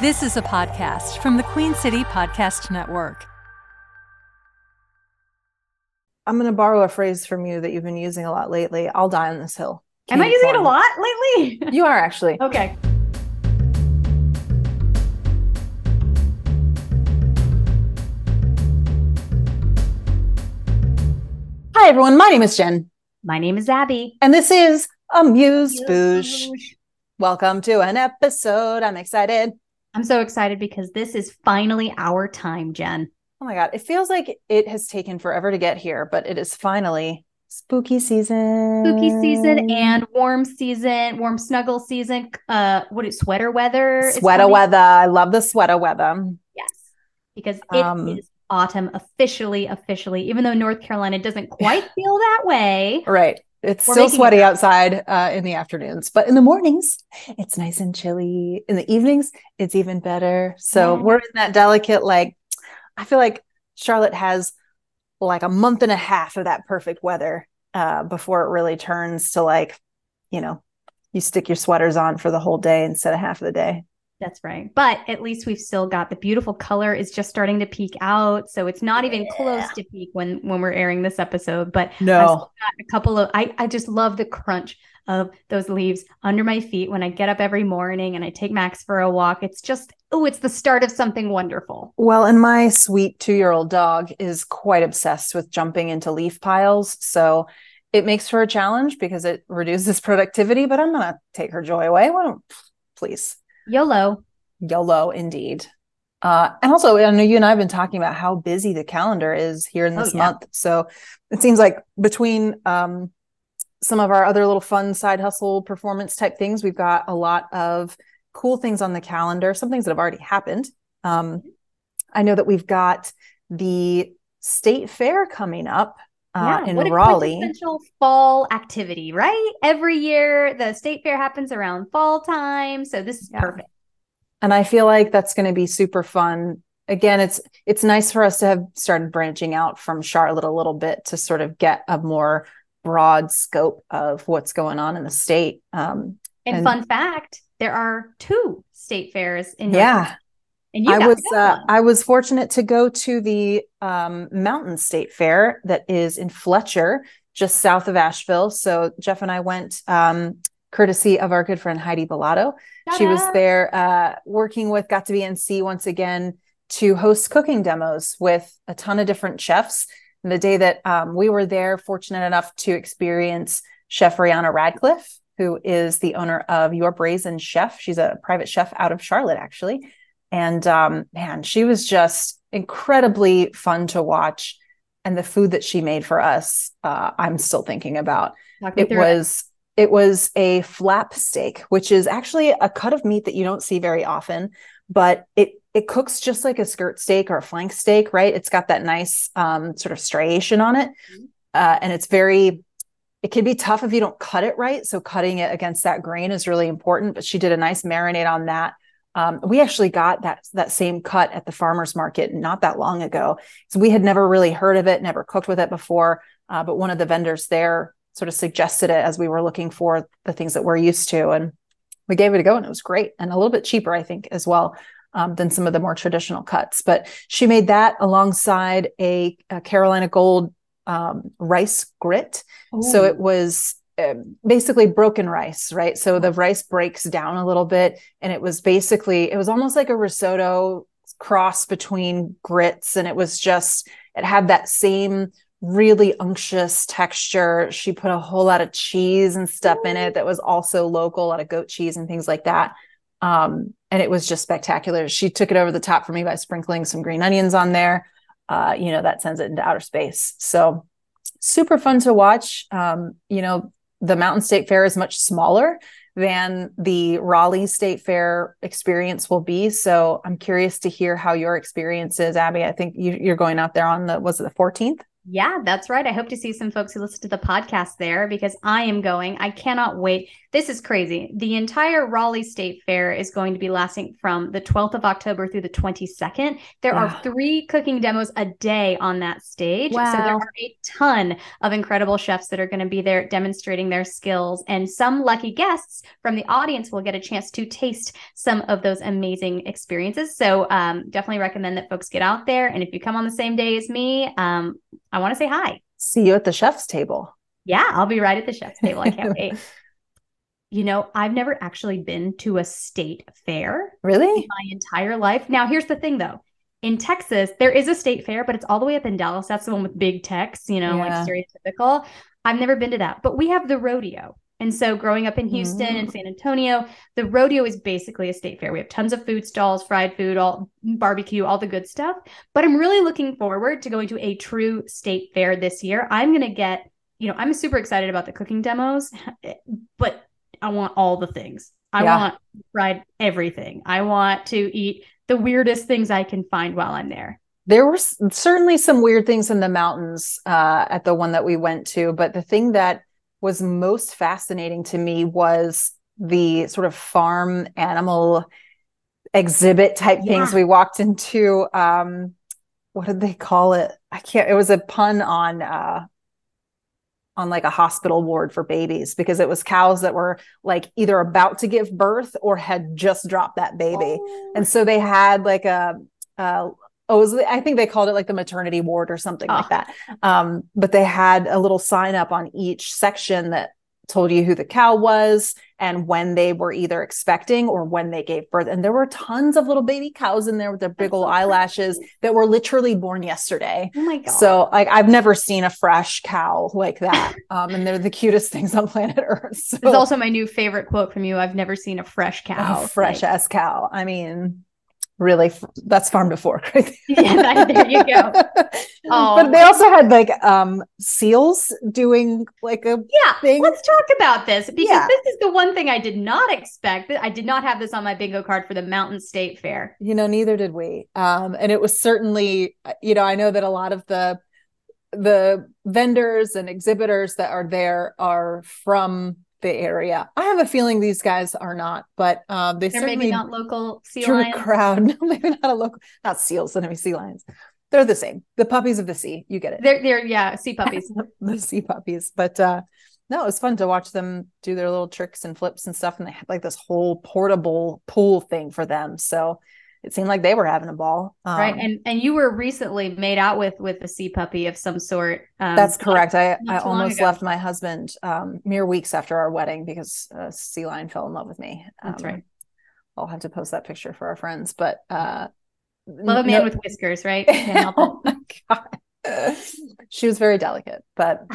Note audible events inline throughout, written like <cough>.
This is a podcast from the Queen City Podcast Network. I'm going to borrow a phrase from you that you've been using a lot lately. I'll die on this hill. Am I using it a lot lately? <laughs> You are actually. okay. Hi, everyone. My name is Jen, My name is Abby. and this is Amuse Bouche. Welcome to an episode. I'm excited. I'm so excited because this is finally our time, Jen. Oh my God. It feels like it has taken forever to get here, but it is finally spooky season. Spooky season and warm season, warm snuggle season. Uh, what is sweater weather? sweater weather. I love the sweater weather. Yes, because it is Um, autumn officially. Officially, even though North Carolina doesn't quite <laughs> feel that way. Right. It's We're still making it sweaty outside uh, in the afternoons, but in the mornings, it's nice and chilly. In the evenings, it's even better. So Yeah. we're in that delicate, like, I feel like Charlotte has like a month and a half of that perfect weather uh, before it really turns to like, you know, you stick your sweaters on for the whole day instead of half of the day. That's right. But at least we've still got the beautiful color is just starting to peek out. So it's not even close to peak when when we're airing this episode. But I've No. still got a couple of I, I just love the crunch of those leaves under my feet when I get up every morning and I take Max for a walk. It's just oh, it's the start of something wonderful. Well, and my sweet two year old dog is quite obsessed with jumping into leaf piles. So it makes for a challenge because it reduces <laughs> productivity, but I'm to take her joy away. Why don't, please? YOLO. YOLO indeed. Uh, and also, I know you and I have been talking about how busy the calendar is here in Oh, this yeah. month. So it seems like between um, some of our other little fun side hustle performance type things, we've got a lot of cool things on the calendar, some things that have already happened. Um, I know that we've got the state fair coming up uh, in what a Raleigh. quintessential fall activity, right? Every year the state fair happens around fall time. So this is Yeah. perfect. and I feel like that's going to be super fun. Again, it's it's nice for us to have started branching out from Charlotte a little bit to sort of get a more broad scope of what's going on in the state. Um, And, And- fun fact, there are two state fairs in North yeah, and you I was uh. I was fortunate to go to the um, Mountain State Fair that is in Fletcher, just south of Asheville. So Jeff and I went um, courtesy of our good friend Heidi Bellato. she was there uh, working with got to be NC once again to host cooking demos with a ton of different chefs. And the day that um, we were there, fortunate enough to experience Chef Rihanna Radcliffe, who is the owner of Your Brazen Chef. She's a private chef out of Charlotte, actually. And um, man, she was just incredibly fun to watch. And the food that she made for us, uh, I'm still thinking about. It was it was a flap steak which is actually a cut of meat that you don't see very often but it it cooks just like a skirt steak or a flank steak right? It's got that nice um, sort of striation on it. Mhm. uh, and it's very it can be tough if you don't cut it right. So cutting it against that grain is really important but she did a nice marinade on that um, we actually got that that same cut at the farmers market not that long ago. So we had never really heard of it never cooked with it before uh, but one of the vendors there sort of suggested it as we were looking for the things that we're used to and we gave it a go and it was great and a little bit cheaper i think as well um, than some of the more traditional cuts. But she made that alongside a, a carolina gold um, rice grit. So it was basically broken rice right? So the rice breaks down a little bit and it was basically it was almost like a risotto cross between grits and it was just it had that same really unctuous texture. She put a whole lot of cheese and stuff in it that was also local a lot of goat cheese and things like that. Um, and it was just spectacular. She took it over the top for me by sprinkling some green onions on there. Uh, you know that sends it into outer space. So super fun to watch. Um, you know the mountain state fair is much smaller than the Raleigh State Fair experience will be. So I'm curious to hear how your experience is, Abby. I think you, you're going out there on the was it the 14th? Yeah, that's right. I hope to see some folks who listen to the podcast there because I am going. I cannot wait. This is crazy. The entire Raleigh State Fair is going to be lasting from the 12th of October through the 22nd. There Wow. are three cooking demos a day on that stage. So there are a ton of incredible chefs that are going to be there demonstrating their skills. And some lucky guests from the audience will get a chance to taste some of those amazing experiences. So um, definitely recommend that folks get out there. And if you come on the same day as me, um, I want to say hi. See you at the chef's table. Yeah, I'll be right at the chef's table. I can't <laughs> wait. You know, I've never actually been to a state fair Really? my entire life. Now, here's the thing though. In Texas, there is a state fair, but it's all the way up in Dallas. That's the one with Big Tex, you know, Yeah. like stereotypical. I've never been to that, but we have the rodeo. And so growing up in Houston and Mm. San Antonio, the rodeo is basically a state fair. We have tons of food stalls, fried food, all barbecue, all the good stuff. But I'm really looking forward to going to a true state fair this year. I'm going to get, you know, I'm super excited about the cooking demos, <laughs> but I want all the things. I Yeah. want fried everything. I want to eat the weirdest things I can find while I'm there. There were certainly some weird things in the mountains uh, at the one that we went to, but the thing that was most fascinating to me was the sort of farm animal exhibit type things we walked into. Um, what did they call it? I can't. It was a pun on uh, on like a hospital ward for babies because it was cows that were like either about to give birth or had just dropped that baby. And so they had like a, uh, oh, was, I think they called it like the maternity ward or something Oh. like that. Um, but they had a little sign up on each section that told you who the cow was and when they were either expecting or when they gave birth. And there were tons of little baby cows in there with their big That's old so eyelashes that were literally born yesterday. Oh my god! So like I've never seen a fresh cow like that. Um, and they're the cutest things on planet Earth. <laughs> So It's also my new favorite quote from you. I've never seen a fresh cow. fresh Like, ass cow. I mean, really, that's farm to fork. Right <laughs> Yeah, that- <laughs> there you go. Oh. <laughs> But they also had like um seals doing like a yeah, thing. let's talk about this because Yeah. this is the one thing I did not expect. I did not have this on my bingo card for the Mountain State Fair. you know, neither did we. Um, and it was certainly, you know, I know that a lot of the the vendors and exhibitors that are there are from the area. I have a feeling these guys are not, but um, they They're certainly maybe not local sea drew lions. a crowd. <laughs> No, maybe not a local, not seals, enemy sea lions. They're the same. The puppies of the sea. You get it. They're they're yeah, sea puppies. <laughs> the sea puppies. But uh no, it was fun to watch them do their little tricks and flips and stuff. And they had like this whole portable pool thing for them. So it seemed like they were having a ball. Um, right. And and you were recently made out with with a sea puppy of some sort. Um, that's correct. I, I almost ago. left my husband um, mere weeks after our wedding because a sea lion fell in love with me. That's Um, right. I'll have to post that picture for our friends. But uh, Love a man no- with whiskers, right? <laughs> Can't help it. <laughs> oh my god she was very delicate but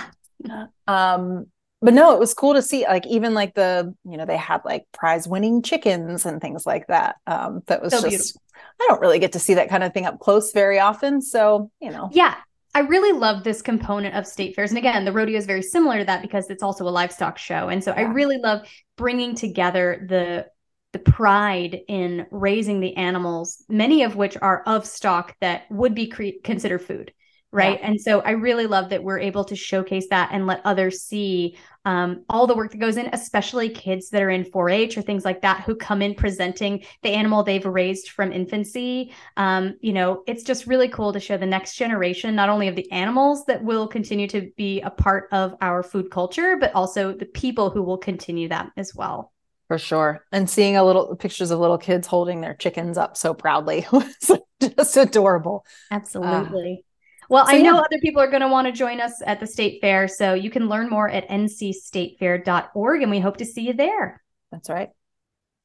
<laughs> um but no it was cool to see like even like the you know they had like prize winning chickens and things like that um that was So just beautiful. i don't really get to see that kind of thing up close very often so you know Yeah. I really love this component of state fairs. And again, the rodeo is very similar to that because it's also a livestock show. And so I really love bringing together the the pride in raising the animals, many of which are of stock that would be cre- considered food. Right. And so I really love that we're able to showcase that and let others see um, all the work that goes in, especially kids that are in 4 H or things like that who come in presenting the animal they've raised from infancy um, you know, it's just really cool to show the next generation not only of the animals that will continue to be a part of our food culture, but also the people who will continue that as well. for sure and seeing a little pictures of little kids holding their chickens up so proudly <laughs> was just adorable Absolutely. Well, so I know yeah. other people are going to want to join us at the state fair. So you can learn more at ncstatefair.org and we hope to see you there. that's right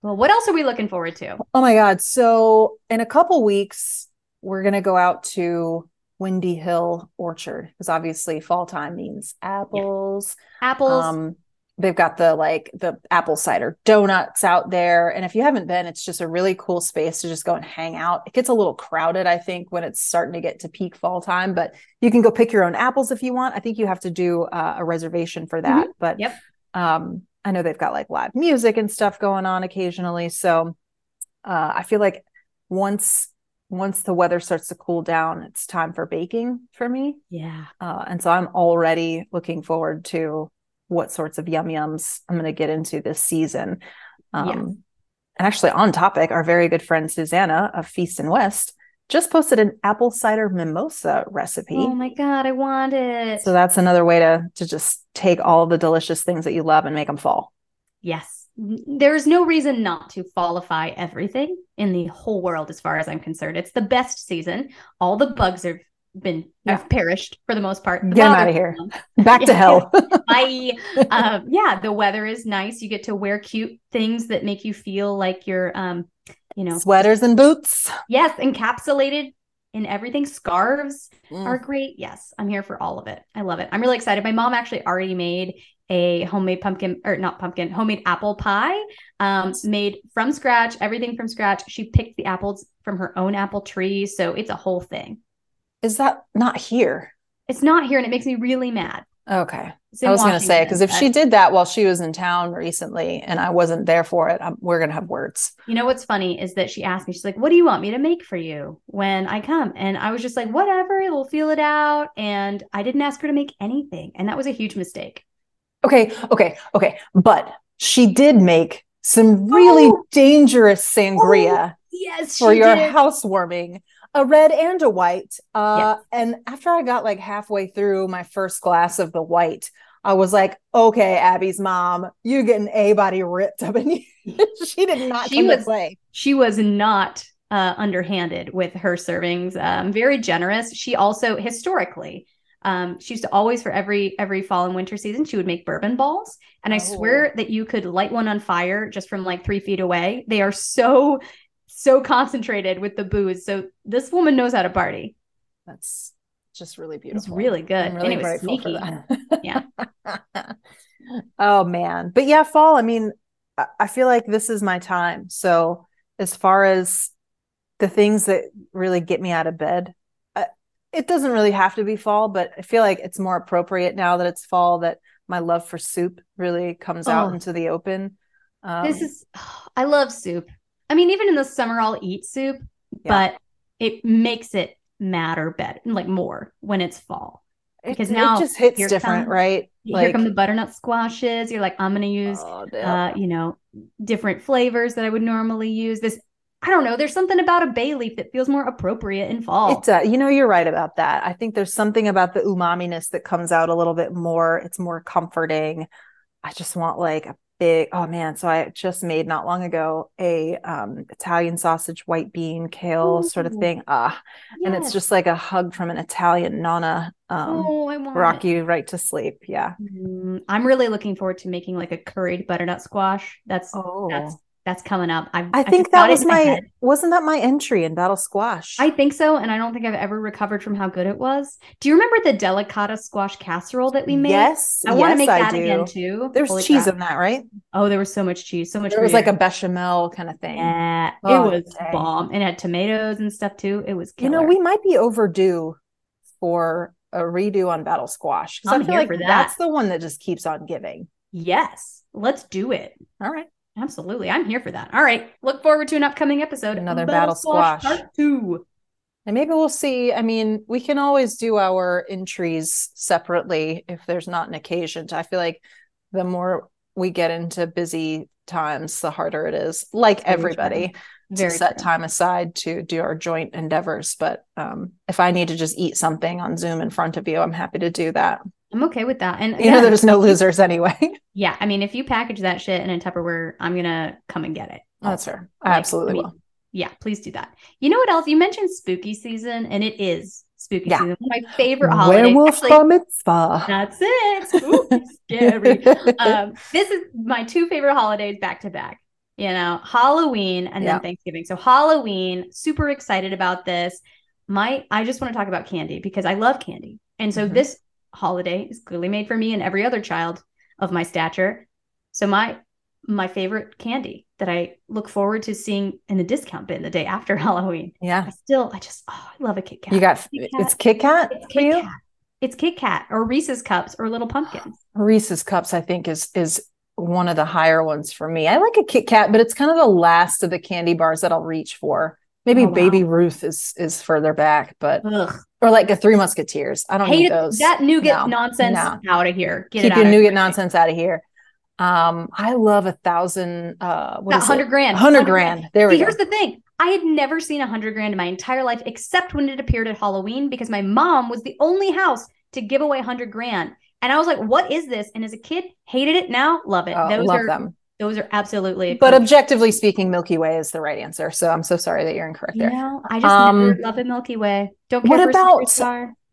Well, what else are we looking forward to? Oh my God. So in a couple weeks, we're going to go out to Windy Hill Orchard because obviously fall time means apples. Apples. Um, they've got the like the apple cider donuts out there. And if you haven't been, it's just a really cool space to just go and hang out. It gets a little crowded, I think, when it's starting to get to peak fall time, but you can go pick your own apples if you want. I think you have to do uh, a reservation for that. But Yep. um, I know they've got like live music and stuff going on occasionally. So uh, I feel like once once the weather starts to cool down, it's time for baking for me. Yeah. Uh, and so I'm already looking forward to what sorts of yum yums I'm going to get into this season. Um. And actually, on topic, our very good friend Susanna of Feast and West just posted an apple cider mimosa recipe. Oh my god, I want it. so that's another way to to just take all the delicious things that you love and make them fall. Yes. There is no reason not to fallify everything in the whole world as far as I'm concerned. It's the best season. All the bugs have been Yeah. have perished for the most part. The Get 'em weather- outta here. <laughs> <laughs> Back to hell. <laughs> Bye. um, yeah, the weather is nice. You get to wear cute things that make you feel like you're um, you know, Sweaters and boots. yes, encapsulated in everything. Scarves Mm. are great. Yes, I'm here for all of it. I love it. I'm really excited. My mom actually already made a homemade pumpkin or not pumpkin, homemade apple pie, um, made from scratch, everything from scratch. She picked the apples from her own apple tree, so it's a whole thing. Is that not here? It's not here, and it makes me really mad. Okay. I was going to say because if she did that while she was in town recently and I wasn't there for it, I'm, we're going to have words. You know what's funny is that she asked me, she's like, What do you want me to make for you when I come? And I was just like, Whatever, we'll feel it out. And I didn't ask her to make anything. And that was a huge mistake. Okay. Okay. Okay. But she did make some really Oh. dangerous sangria oh, Yes, for your housewarming, a red and a white. Uh, Yes. And after I got like halfway through my first glass of the white, I was like, okay, Abby's mom, you getting a body ripped up in you. <laughs> she did not She was- play. She was not uh, underhanded with her servings. Um, very generous. She also historically. Um, she used to always for every every fall and winter season she would make bourbon balls and i Oh. swear that you could light one on fire just from like three feet away they are so so concentrated with the booze so this woman knows how to party That's just really beautiful. it's really good I'm really and grateful sneaky for that. <laughs> Yeah. <laughs> oh man. But yeah, fall, I mean, I- I feel like this is my time. So as far as the things that really get me out of bed, uh, it doesn't really have to be fall, but I feel like it's more appropriate now that it's fall that my love for soup really comes out Oh. into the open. Um, this is <sighs> i love soup i mean even in the summer i'll eat soup Yeah. but it makes it matter better like more when it's fall because it, now it just hits different, come- right? here come the butternut squashes you're like i'm gonna use oh, uh you know different flavors that i would normally use this i don't know there's something about a bay leaf that feels more appropriate in fall It's uh, you know, you're right about that. I think there's something about the umaminess that comes out a little bit more. It's more comforting. I just want like a big, oh man. So I just made not long ago a um Italian sausage, white bean, kale sort of thing. Ah, and it's just like a hug from an Italian nonna. Um, oh i want rock you right to sleep. Yeah. Mm, i'm really looking forward to making like a curried butternut squash that's Oh, that's that's coming up I've, I think just that was in my, wasn't that my entry in Battle Squash? I think so, and I don't think I've ever recovered from how good it was. Do you remember the delicata squash casserole that we made? Yes. I want to make I that do. again too. There's Holy cheese crap. in that, right? Oh, there was so much cheese, so much. It was like a bechamel kind of thing. yeah, Oh, it was dang. bomb. and It had tomatoes and stuff too. It was You know, we might be overdue for a redo on Battle Squash because I I'm feel here like for that. that's the one that just keeps on giving. yes, let's do it. All right. Absolutely, I'm here for that. All right, look forward to an upcoming episode. Another Battle Squash. Part Two. And maybe we'll see. I mean, we can always do our entries separately if there's not an occasion. I feel like the more we get into busy times, the harder it is, like Very everybody, true. to set true. time aside to do our joint endeavors. But um, if I need to just eat something on Zoom in front of you, I'm happy to do that. I'm okay with that. And You know, there's no losers anyway. <laughs> Yeah, I mean, if you package that shit in a Tupperware, I'm gonna come and get it. That's fair. I Like, absolutely I mean, will. Yeah, please do that. You know what else? You mentioned spooky season, and it is spooky Yeah. season. My favorite holiday. Werewolf Actually, mitzvah. that's it. Spooky, <laughs> scary. Um, this is my two favorite holidays back to back. You know, Halloween and Yeah. then Thanksgiving. So Halloween, super excited about this. My, I just want to talk about candy because I love candy, and so Mhm. this holiday is clearly made for me and every other child of my stature. So my my favorite candy that I look forward to seeing in the discount bin the day after <laughs> Halloween. yeah. I still, I just, oh, I love a Kit Kat. You got Kit it's Kit Kat It's Kit you? Kat. It's Kit Kat or Reese's cups or Little Pumpkins. <gasps> Reese's cups, I think, is is one of the higher ones for me. I like a Kit Kat, but it's kind of the last of the candy bars that I'll reach for. Maybe Oh, wow. Baby Ruth is is further back, but Ugh. or like a Three Musketeers. I don't Hate need those. that nougat No, nonsense no. out of here. Get Keep it your nougat here. nonsense out of here. Um, I love a thousand. Uh, what is hundred grand. 100 grand. There we go. here's the thing. I had never seen a hundred grand in my entire life, except when it appeared at Halloween, because my mom was the only house to give away hundred grand. And I was like, what is this? And as a kid, hated it. Now, love it. Oh, those love are them. Those are absolutely But objectively speaking, Milky Way is the right answer. So I'm so sorry that you're incorrect you there. know, I just Um, never love a Milky Way. Don't what care for about-.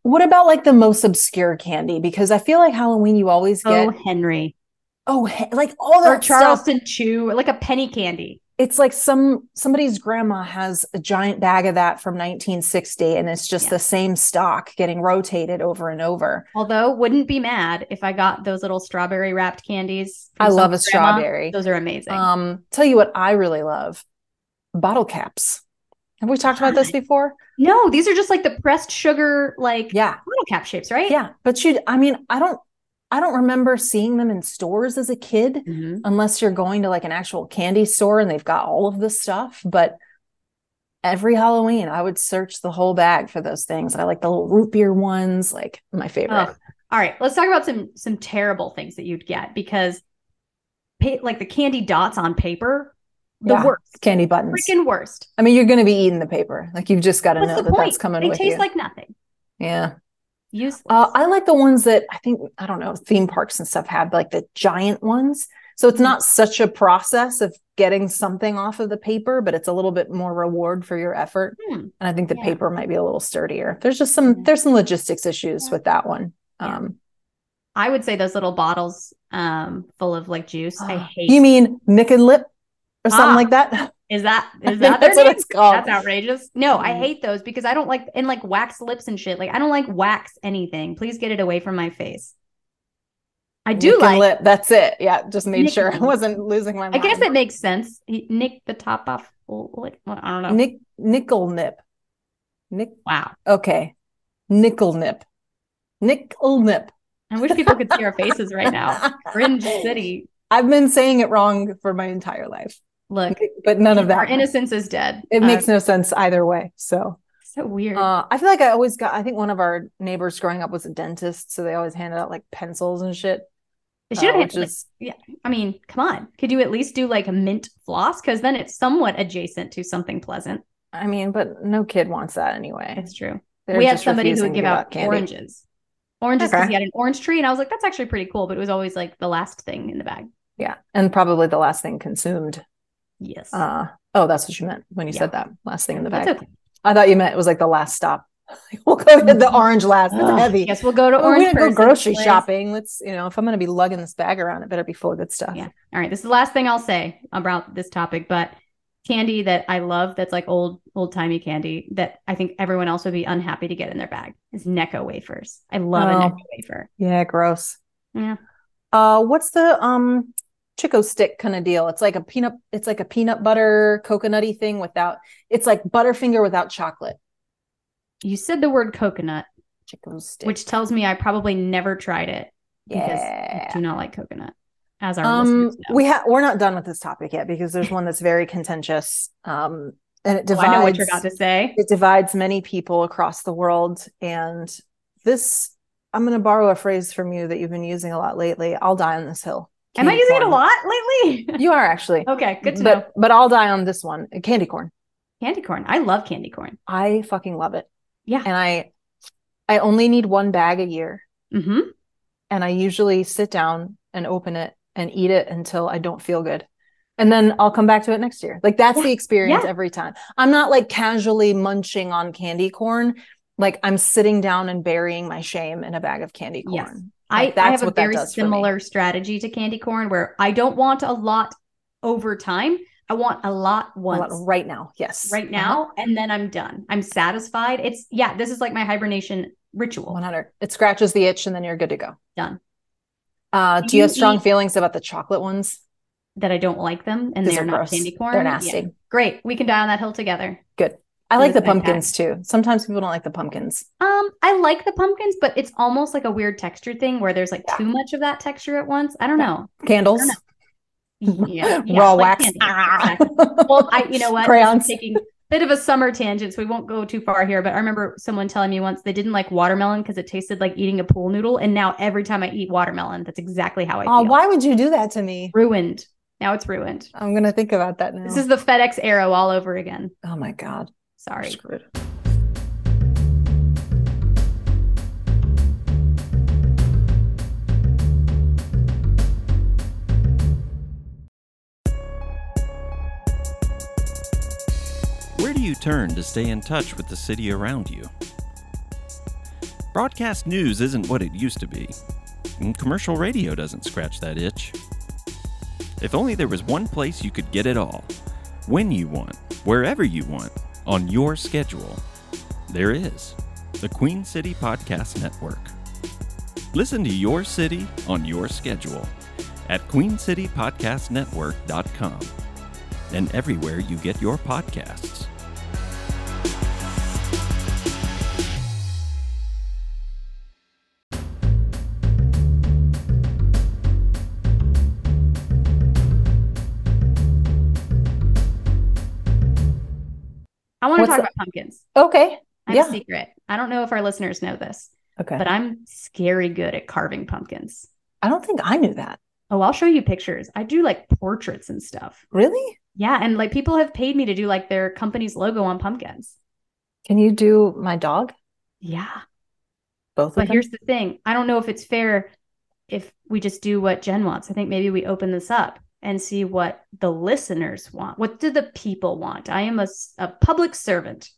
What about like the most obscure candy? Because I feel like Halloween, you always get Oh, Henry. oh, like all Or that stuff. Charleston Chew, or like a penny candy. It's like some somebody's grandma has a giant bag of that from 1960, and it's just Yeah. the same stock getting rotated over and over. Although wouldn't be mad if I got those little strawberry wrapped candies. I love a grandma. strawberry. Those are amazing. Um, tell you what, I really love bottle caps. Have we talked about this before? no, these are just like the pressed sugar, like Yeah, bottle cap shapes, right? yeah. But you, I mean, I don't, I don't remember seeing them in stores as a kid. Mhm. unless you're going to like an actual candy store and they've got all of this stuff. But every Halloween, I would search the whole bag for those things. I like the little root beer ones, like my favorite. Ugh. All right, let's talk about some some terrible things that you'd get because, like the candy dots on paper, the Yeah, worst, Candy buttons. freaking worst. I mean, you're going to be eating the paper. Like you've just got to know that point? that's coming they taste you. like nothing. yeah. Useless. Uh, I like the ones that I think, I don't know, theme parks and stuff have like the giant ones. So it's not such a process of getting something off of the paper, but it's a little bit more reward for your effort. Hmm. And I think the Yeah. paper might be a little sturdier. There's just some, Yeah. there's some logistics issues Yeah. with that one. Um, I would say those little bottles um full of like juice. I <gasps> hate. You mean Nick and Lip or something Ah, like that? <laughs> is that I is think <laughs> that their that's what name? it's called. That's outrageous. No, I Mm. hate those because I don't like and like wax lips and shit. Like I don't like wax anything. Please get it away from my face. I do Nick like. Lip. That's it. Yeah, just made Nick sure I wasn't losing my I guess it makes sense. He nick the top off. Like well, I don't know. Nick Nickel Nip. Nick. wow. Okay. Nickel Nip. Nickel Nip. I wish people could see our <laughs> faces right now. Cringe City. I've been saying it wrong for my entire life, Look, but none of that our innocence is dead. It Uh, makes no sense either way. So, so weird. uh, I feel like I always got. I think one of our neighbors growing up was a dentist, so they always handed out like pencils and shit. it should uh, have which been. is I mean, come on. Could you at least do like a mint floss? Because then it's somewhat adjacent to something pleasant. I mean, but no kid wants that anyway. It's true. They're we had somebody who would give out candy. oranges. Oranges because Okay. he had an orange tree, and I was like, that's actually pretty cool. But it was always like the last thing in the bag. Yeah, and probably the last thing consumed. Yes. Uh, oh, that's what you meant when you Yeah. said that. Last thing in the bag. Okay. I thought you meant it was like the last stop. <laughs> we'll go to the orange last. That's Ugh, heavy. Guess we'll go to orange. we're gonna go grocery place. shopping. Let's, you know, if I'm gonna be lugging this bag around, it better be full of good stuff. Yeah. All right. This is the last thing I'll say about this topic, but candy that I love that's like old, old timey candy that I think everyone else would be unhappy to get in their bag is Necco wafers. I love a Oh. Necco wafer. Yeah, gross. Yeah. Uh, what's the um Chick-O-Stick kind of deal? It's like a peanut. It's like a peanut butter coconutty thing without. It's like Butterfinger without chocolate. You said the word coconut, Chick-O-Stick. which tells me I probably never tried it because yeah. I do not like coconut. As our Um, we have we're not done with this topic yet because there's one that's very contentious. Um, and it Oh, divides. I know what you're about to say. it divides many people across the world and this i'm going to borrow a phrase from you that you've been using a lot lately i'll die on this hill Am I using it a lot lately? you are actually okay, good to know. but but i'll die on this one candy corn Candy corn. I love candy corn. i fucking love it Yeah. and i i only need one bag a year hmm and i usually sit down and open it and eat it until i don't feel good and then I'll come back to it next year. Like that's Yeah. the experience Yeah. every time. I'm not like casually munching on candy corn. Like I'm sitting down and burying my shame in a bag of candy corn. Yes. I, I have a very does for me. similar strategy to candy corn where I don't want a lot over time. I want a lot A lot once right now. Yes. right now, and then I'm done. I'm satisfied. It's yeah, this is like my hibernation ritual. 100. It scratches the itch and then you're good to go. Done. Uh, Do do you have strong feelings about the chocolate ones? That I don't like them and they are are not gross. candy corn. They're Yeah. nasty. Great. We can die on that hill together. Good. I like the pumpkins too. Sometimes people don't like the pumpkins. Um, I like the pumpkins, but it's almost like a weird texture thing where there's like Yeah. too much of that texture at once. I don't know. Candles, Yeah, <laughs> yeah, raw like wax. Ah. <laughs> Well, I you know what? Crayons. taking bit of a summer tangent, so we won't go too far here. But I remember someone telling me once they didn't like watermelon because it tasted like eating a pool noodle. And now every time I eat watermelon, that's exactly how I Oh, feel. why would you do that to me? Ruined. Now it's ruined. I'm gonna think about that now. This is the FedEx arrow all over again. oh my god. I'm Sorry. screwed. Where do you turn to stay in touch with the city around you? Broadcast news isn't what it used to be, and commercial radio doesn't scratch that itch. If only there was one place you could get it all, when you want, wherever you want, on your schedule. There is the Queen City Podcast Network. Listen to your city on your schedule at queencitypodcastnetwork.com and everywhere you get your podcasts. Okay. I'm Yeah. a secret. I don't know if our listeners know this, Okay. but I'm scary good at carving pumpkins. I don't think I knew that. Oh, I'll show you pictures. I do like portraits and stuff. Really? Yeah, and like people have paid me to do like their company's logo on pumpkins. Can you do my dog? Yeah. Both of But here's the thing. I don't know if it's fair if we just do what Jen wants. I think maybe we open this up and see what the listeners want. What do the people want? I am a, a public servant.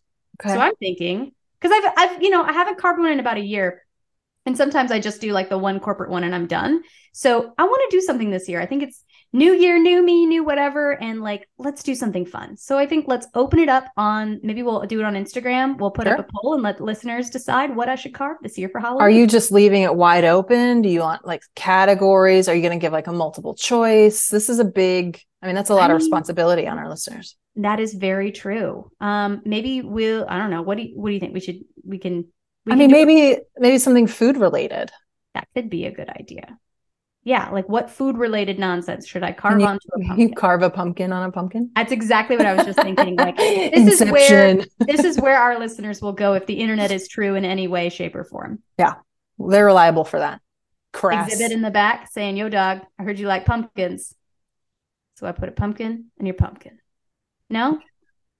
Okay. So I'm thinking because I've I've you know I haven't carved one in about a year, and sometimes I just do like the one corporate one and I'm done. So I want to do something this year. I think it's new year, new me, new whatever, and like let's do something fun. So I think let's open it up on maybe we'll do it on Instagram. We'll put up a poll and let listeners decide what I should carve this year for Halloween. Are you just leaving it wide open? Do you want like categories? Are you going to give like a multiple choice? This is a big, I mean, that's a lot I of responsibility on our listeners. That is very true. Um, maybe we'll. I don't know. What do you What do you think? We should. We can. We I can mean, maybe, maybe something food related. that could be a good idea. Yeah, like what food related nonsense should I carve you- onto a You carve a pumpkin on a pumpkin. That's exactly what I was just thinking. Like <laughs> this is where this is where our listeners will go if the internet is true in any way, shape, or form. Yeah. They're reliable for that. Crass. Exhibit in the back saying, "Yo, dog, I heard you like pumpkins." So I put a pumpkin in your pumpkin. No,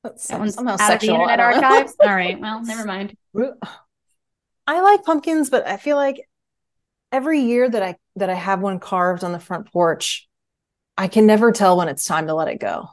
That's that one's somehow out of the sexual. Internet archives. <laughs> All right, well, never mind. I like pumpkins, but I feel like every year that I that I have one carved on the front porch, I can never tell when it's time to let it go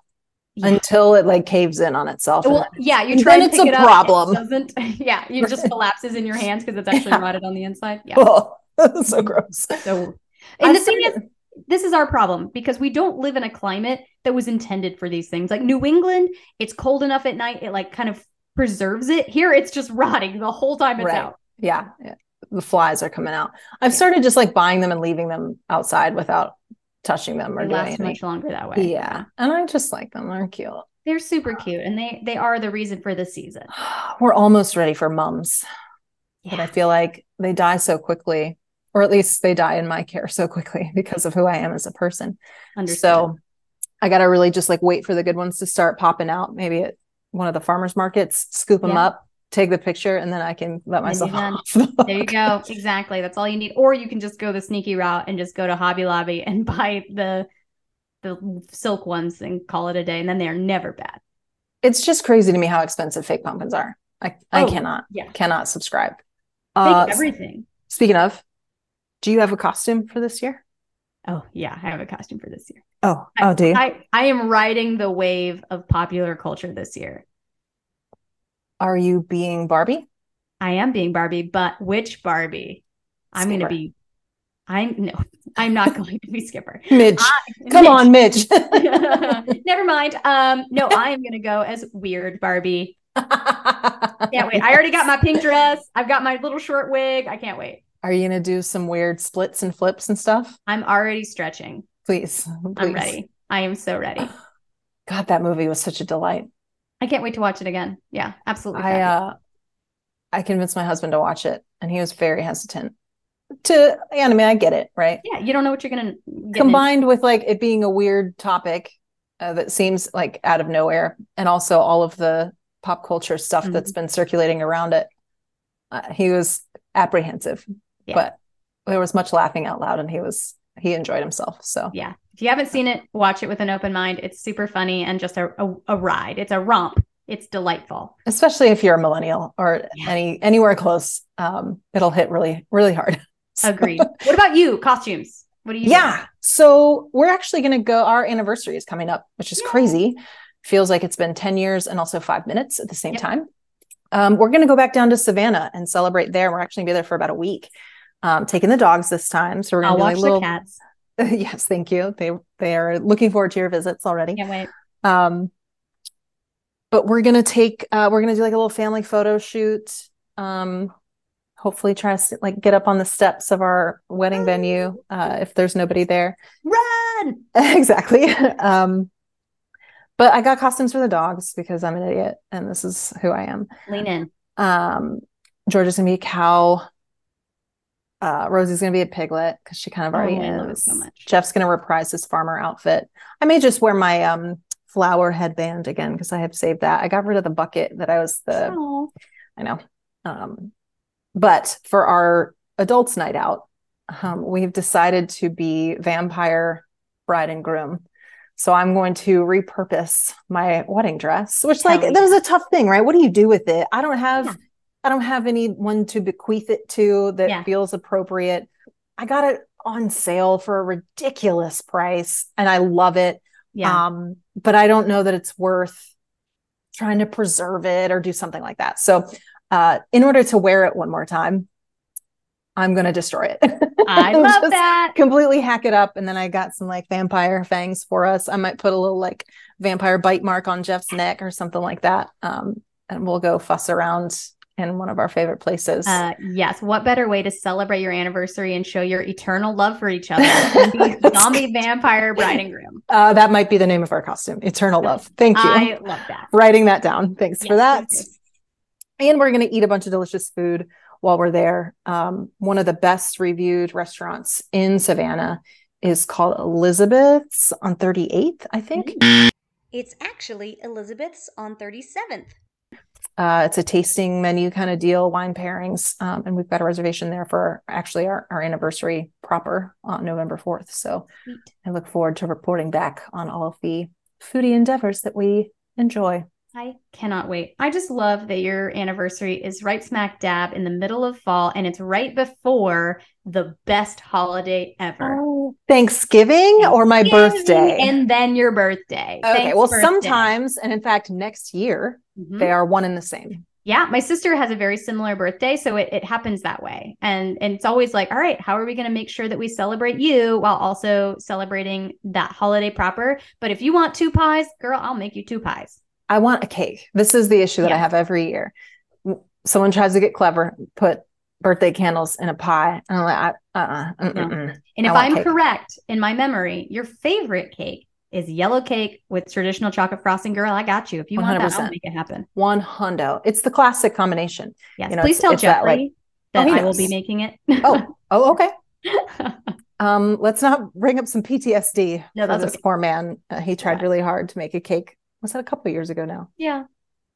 Yeah. until it like caves in on itself. Well, yeah, you try then and it's pick a it up, it problem. doesn't <laughs> yeah, it just <laughs> collapses in your hands because it's actually Yeah. rotted on the inside. Yeah. Oh, so mm-hmm. gross. So, I and the thing is, this is our problem because we don't live in a climate that was intended for these things. Like New England, it's cold enough at night, it like kind of preserves it. Here, it's just <laughs> rotting the whole time it's Right. out. yeah, yeah, the flies are coming out. I've started just like buying them and leaving them outside without touching them or doing anything. much longer that way. Yeah, and I just like them. They're cute. They're super cute and they they are the reason for the season. <sighs> We're almost ready for mums, but I feel like they die so quickly, or at least they die in my care so quickly <laughs> because of who I am as a person. Understood. So I got to really just like wait for the good ones to start popping out. Maybe at one of the farmers markets, scoop them Yeah. up, take the picture, and then I can let myself <laughs> off. the there you go. Exactly. That's all you need. Or you can just go the sneaky route and just go to Hobby Lobby and <laughs> buy the the silk ones and call it a day. And then they're never bad. It's just crazy to me how expensive fake pumpkins are. I, I Oh, cannot, yeah. cannot subscribe. Uh, everything. speaking of, do you have a costume for this year? Oh yeah, I have a costume for this year. Oh, I- oh, do you? I, I am riding the wave of popular culture this year. Are you being Barbie? I am being Barbie, but which Barbie? I'm going to be. I'm no, I'm not <laughs> going to be Skipper. Mitch, I- <laughs> come Mitch. on, Mitch. <laughs> Never mind. Um, no, I am going to go as weird Barbie. Can't wait. I already got my pink dress. I've got my little short wig. I can't wait. Are you gonna do some weird splits and flips and stuff? I'm already stretching. Please, I'm ready. I am so ready. <sighs> God, that movie was such a delight. I can't wait to watch it again. Yeah, absolutely. I uh I convinced my husband to watch it and he was very hesitant. To yeah, I mean, I get it, right? yeah, you don't know what you're gonna Combined with like it being a weird topic uh, that seems like out of nowhere, and also all of the pop culture stuff Mhm. that's been circulating around it. Uh, he was apprehensive, Yeah. but there was much laughing out loud, and he was he enjoyed himself. So Yeah. If you haven't seen it, watch it with an open mind. It's super funny and just a, a, a ride. It's a romp. It's delightful. especially if you're a millennial or Yeah. any anywhere close, um, it'll hit really really hard. <laughs> So- Agreed. what about you? Costumes. What do you Yeah. So we're actually going to go. Our anniversary is coming up, which is Yay. crazy. Feels like it's been 10 years and also five minutes at the same Yep. time. Um, we're going to go back down to Savannah and celebrate there. We're actually going to be there for about a week, um, taking the dogs this time. So we're going to watch like the little. cats. <laughs> yes, thank you. They they are looking forward to your visits already. Can't wait. Um, but we're gonna take uh, we're gonna do like a little family photo shoot. Um, hopefully, try to like get up on the steps of our wedding venue uh, if there's nobody there. Run. <laughs> exactly. <laughs> Um, but I got costumes for the dogs because I'm an idiot and this is who I am. Lean in. Um, Georgia's gonna be a cow. Uh, Rosie's gonna be a piglet because she kind of already Oh, is. so. Jeff's gonna reprise his farmer outfit. I may just wear my um flower headband again because I have saved that. I got rid of the bucket that I was the Oh. I know. Um, but for our adults' night out, um, we've decided to be vampire bride and groom. So I'm going to repurpose my wedding dress, which like Hell that was a tough thing, right? What do you do with it? I don't have Yeah. I don't have anyone to bequeath it to that Yeah. feels appropriate. I got it on sale for a ridiculous price and I love it. Yeah. Um, but I don't know that it's worth trying to preserve it or do something like that. So, uh, in order to wear it one more time, I'm going to destroy it. <laughs> I love that. Completely hack it up. And then I got some like vampire fangs for us. I might put a little like vampire bite mark on Jeff's neck or something like that. Um, and we'll go fuss around in one of our favorite places. Uh, yes. What better way to celebrate your anniversary and show your eternal love for each other than <laughs> be zombie vampire bride and groom? Uh, that might be the name of our costume, Eternal Love. Thank you. I love that. Writing that down. Thanks for that. and we're going to eat a bunch of delicious food while we're there. Um, one of the best reviewed restaurants in Savannah is called Elizabeth's on 38th, I think. It's actually Elizabeth's on 37th. Uh, it's a tasting menu kind of deal, wine pairings, um, and we've got a reservation there for actually our, our anniversary proper on November 4th. So Sweet. I look forward to reporting back on all of the foodie endeavors that we enjoy. I cannot wait. I just love that your anniversary is right smack dab in the middle of fall and it's right before the best holiday ever. Oh, Thanksgiving or my birthday? And then your birthday. okay, Thanks, well, birthday. sometimes, and in fact, next year, Mhm. they are one and the same. Yeah, my sister has a very similar birthday, so it, it happens that way. And and it's always like, all right, how are we going to make sure that we celebrate you while also celebrating that holiday proper? But if you want two pies, girl, I'll make you two pies. I want a cake. This is the issue that I have every year. Someone tries to get clever, put birthday candles in a pie, and I'm like, uh, uh, No. And if I'm cake. correct in my memory, your favorite cake is yellow cake with traditional chocolate frosting. Girl, I got you. If you want that, I'll make it happen. one hundo. It's the classic combination. Yes, You know, please it's- tell it's that, Jeffrey like- that, Oh, I will be making it. Oh, oh, okay. <laughs> Um, let's not bring up some PTSD No, for that's this okay. poor man. Uh, he tried Yeah. really hard to make a cake. Was that a couple of years ago now? yeah.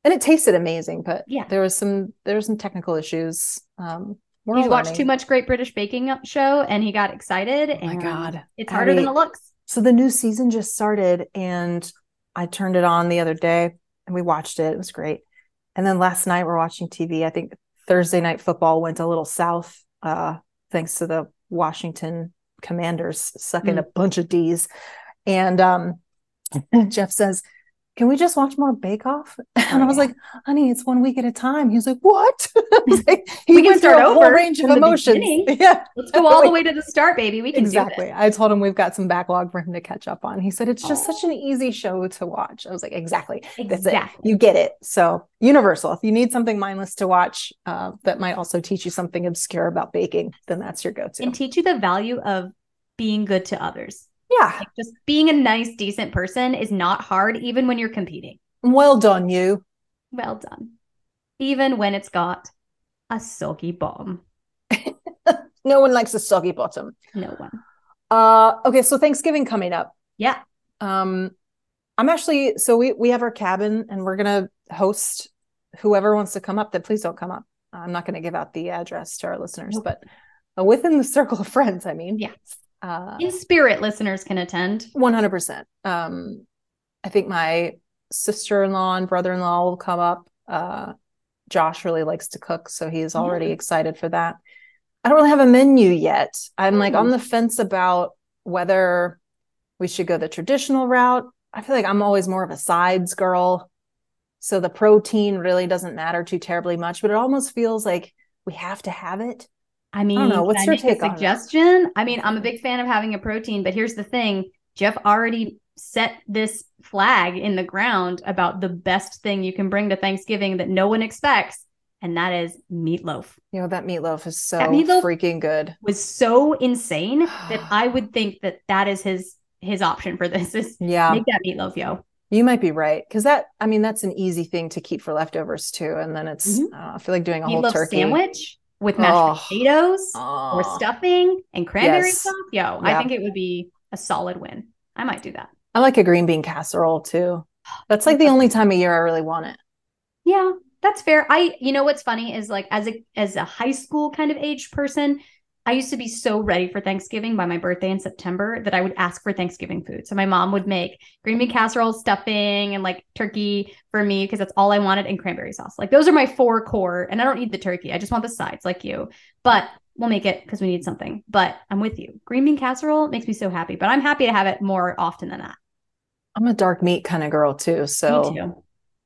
And it tasted amazing, but Yeah. there was some there was some technical issues. Um, all watched too much Great British Baking Show and he got excited. Oh my and God. It's harder than it looks. So the new season just started and I turned it on the other day and we watched it. It was great. And then last night we're watching TV. I think Thursday night football went a little south uh thanks to the Washington Commanders sucking Mm. a bunch of D's. And um <clears throat> Jeff says, "Can we just watch more Bake Off?" <laughs> And I was yeah. like, "Honey, it's one week at a time." He was like, "What?" <laughs> Was like, <laughs> he We can through start a whole range of emotions. Yeah, Let's go all the way to the start, baby. We can exactly. I told him we've got some backlog for him to catch up on. He said it's just Aw. such an easy show to watch. I was like, exactly. That's it. You get it. So universal. If you need something mindless to watch uh, that might also teach you something obscure about baking, then that's your go-to. And teach you the value of being good to others. Yeah. Like just being a nice, decent person is not hard, even when you're competing. Well done, you. Well done. Even when it's got a soggy bottom. <laughs> No one likes a soggy bottom. No one. Uh, okay, so Thanksgiving coming up. Yeah. Um, I'm actually so we we have our cabin and we're gonna host whoever wants to come up, that please don't come up. I'm not going to give out the address to our listeners, Nope. but uh, within the circle of friends, I mean, Yeah. Uh, In spirit, listeners can attend. 100%. Um, I think my sister-in-law and brother-in-law will come up. Uh, Josh really likes to cook, so he's already excited for that. I don't really have a menu yet. I'm like on the fence about whether we should go the traditional route. I feel like I'm always more of a sides girl. So the protein really doesn't matter too terribly much, but it almost feels like we have to have it. I mean, know. What's your take suggestion? I mean, I'm a big fan of having a protein, but here's the thing: Jeff already set this flag in the ground about the best thing you can bring to Thanksgiving that no one expects, and that is meatloaf. You know, that meatloaf is so That meatloaf- freaking good. Was so insane <sighs> that I would think that that is his his option for this is Yeah. make that meatloaf, yo. You might be right because that I mean that's an easy thing to keep for leftovers too, and then it's Mhm. I, I feel like doing a whole turkey sandwich with mashed Oh. potatoes or Oh. stuffing and cranberry Yes. sauce. Yo, I think it would be a solid win. I might do that. I like a green bean casserole too. That's like the only time of year I really want it. Yeah, that's fair. I you know what's funny is like as a as a high school kind of age person, I used to be so ready for Thanksgiving by my birthday in September that I would ask for Thanksgiving food. So my mom would make green bean casserole, stuffing, and like turkey for me because that's all I wanted, and cranberry sauce. Like those are my four core, and I don't need the turkey. I just want the sides, like you. But we'll make it because we need something. But I'm with you. Green bean casserole makes me so happy. But I'm happy to have it more often than that. I'm a dark meat kind of girl too, so too.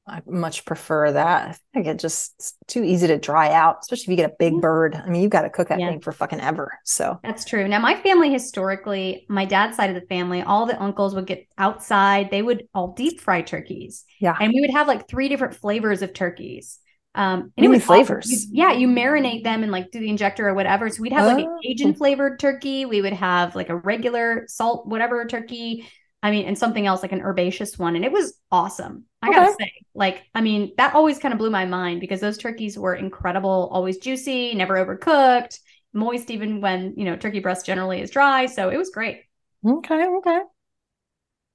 I much prefer that. I think it just it's too easy to dry out, especially if you get a big Yeah. bird. I mean, you've got to cook that Yeah. thing for fucking ever. So That's true. Now, my family historically, my dad's side of the family, all the uncles would get outside. They would all deep fry turkeys. Yeah. And we would have like three different flavors of turkeys. Um, and Many it was flavors? You- yeah, you marinate them and like do the injector or whatever. So we'd have like an Oh. Cajun flavored turkey. We would have like a regular salt, whatever turkey. I mean, and something else like an herbaceous one. And it was awesome. I gotta say, like, I mean, that always kind of blew my mind because those turkeys were incredible, always juicy, never overcooked, moist, even when, you know, turkey breast generally is dry. So it was great. okay, okay.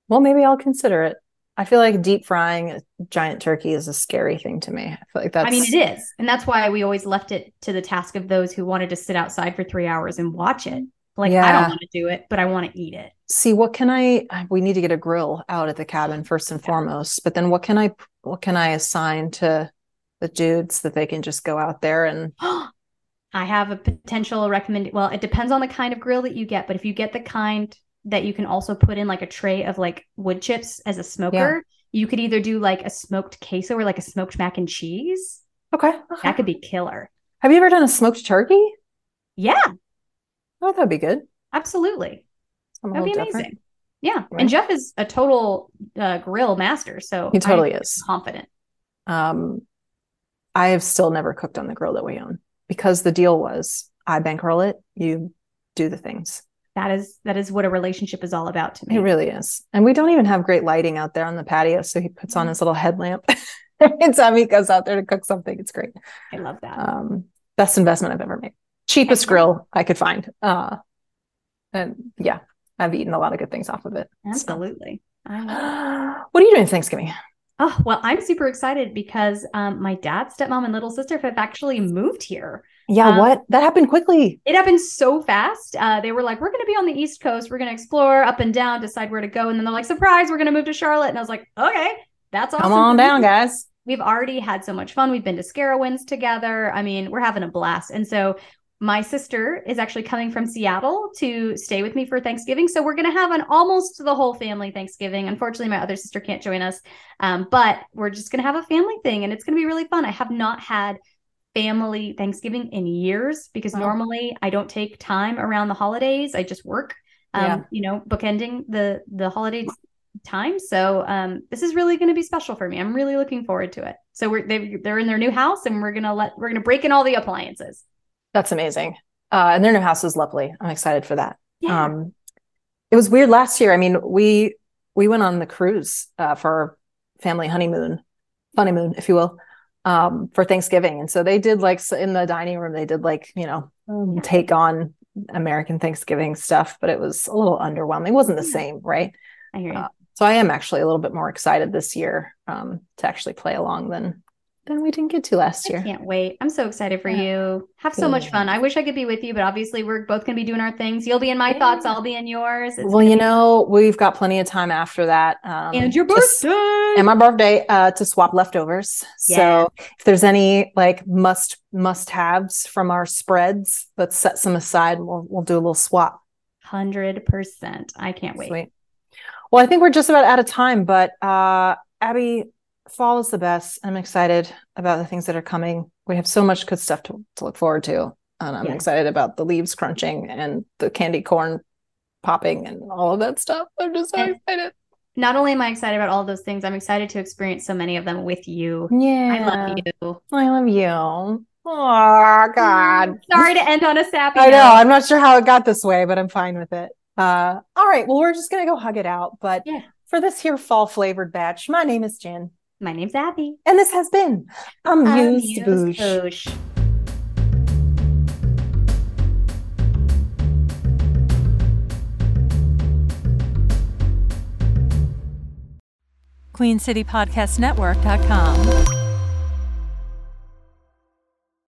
Well, maybe I'll consider it. I feel like deep frying a giant turkey is a scary thing to me. I feel like that's I mean, it is. And that's why we always left it to the task of those who wanted to sit outside for three hours and watch it. Like, I don't want to do it, but I want to eat it. see what can I we need to get a grill out at the cabin first and foremost, but then what can I what can I assign to the dudes that they can just go out there and <gasps> I have a potential recommend. Well, it depends on the kind of grill that you get, but if you get the kind that you can also put in like a tray of like wood chips as a smoker, you could either do like a smoked queso or like a smoked mac and cheese. okay, okay. That could be killer. Have you ever done a smoked turkey? Yeah, Oh, that'd be good. absolutely. Something That'd be little amazing. Yeah. Right. And Jeff is a total uh, grill master. So He totally I'm is. confident. Um, I have still never cooked on the grill that we own because the deal was I bankroll it, you do the things. That is that is what a relationship is all about to me. It really is. And we don't even have great lighting out there on the patio. So he puts Mm-hmm. on his little headlamp. <laughs> Anytime he goes out there to cook something, it's great. I love that. Um, best investment I've ever made. Cheapest grill I could find. Uh, and yeah, I've eaten a lot of good things off of it. Absolutely. It. What are you doing Thanksgiving? Oh, well, I'm super excited because um, my dad, stepmom, and little sister have actually moved here. Yeah, Um, what? That happened quickly. It happened so fast. Uh, they were like, we're going to be on the East Coast. We're going to explore up and down, decide where to go. And then they're like, surprise, we're going to move to Charlotte. And I was like, okay, that's awesome. Come on down, <laughs> guys. We've already had so much fun. We've been to Scarowinds together. I mean, we're having a blast. And so my sister is actually coming from Seattle to stay with me for Thanksgiving. So we're going to have an almost the whole family Thanksgiving. Unfortunately, my other sister can't join us. Um, but we're just going to have a family thing and it's going to be really fun. I have not had family Thanksgiving in years because Oh. normally I don't take time around the holidays. I just work. Um, Yeah. you know, bookending the the holiday time. So um, this is really going to be special for me. I'm really looking forward to it. So we're they they're in their new house, and we're gonna let we're gonna break in all the appliances. That's amazing. Uh, and their new house is lovely. I'm excited for that. Yeah, Um, it was weird last year. I mean, we we went on the cruise uh, for our family honeymoon, honeymoon, if you will, um, for Thanksgiving, and so they did like in the dining room. They did like you know um, take on American Thanksgiving stuff, but it was a little underwhelming. It wasn't the same, right? I hear you. uh, So I am actually a little bit more excited this year um, to actually play along than than we didn't get to last I year. can't wait. I'm so excited for Yeah. you. Have so much fun. I wish I could be with you, but obviously we're both going to be doing our things. You'll be in my Yeah. thoughts, I'll be in yours. It's Well, you know, we've got plenty of time after that. Um, and your to birthday. and my birthday uh, to swap leftovers. Yeah. So if there's any like must must haves from our spreads, let's set some aside. and We'll we'll do a little swap. 100%. I can't wait. Sweet. Well, I think we're just about out of time, but uh, Abby, fall is the best. I'm excited about the things that are coming. We have so much good stuff to, to look forward to. And I'm Yeah. excited about the leaves crunching and the candy corn popping and all of that stuff. I'm just so And- excited. Not only am I excited about all those things, I'm excited to experience so many of them with you. Yeah. I love you. I love you. Oh God. Sorry to end on a sappy I know. I'm not sure how it got this way, but I'm fine with it. Uh, all right. Well, we're just gonna go hug it out. But Yeah. for this here fall flavored batch, my name is Jen, My name's Abby. and this has been Amused Amused Boosh. Boosh. QueenCityPodcastNetwork.com.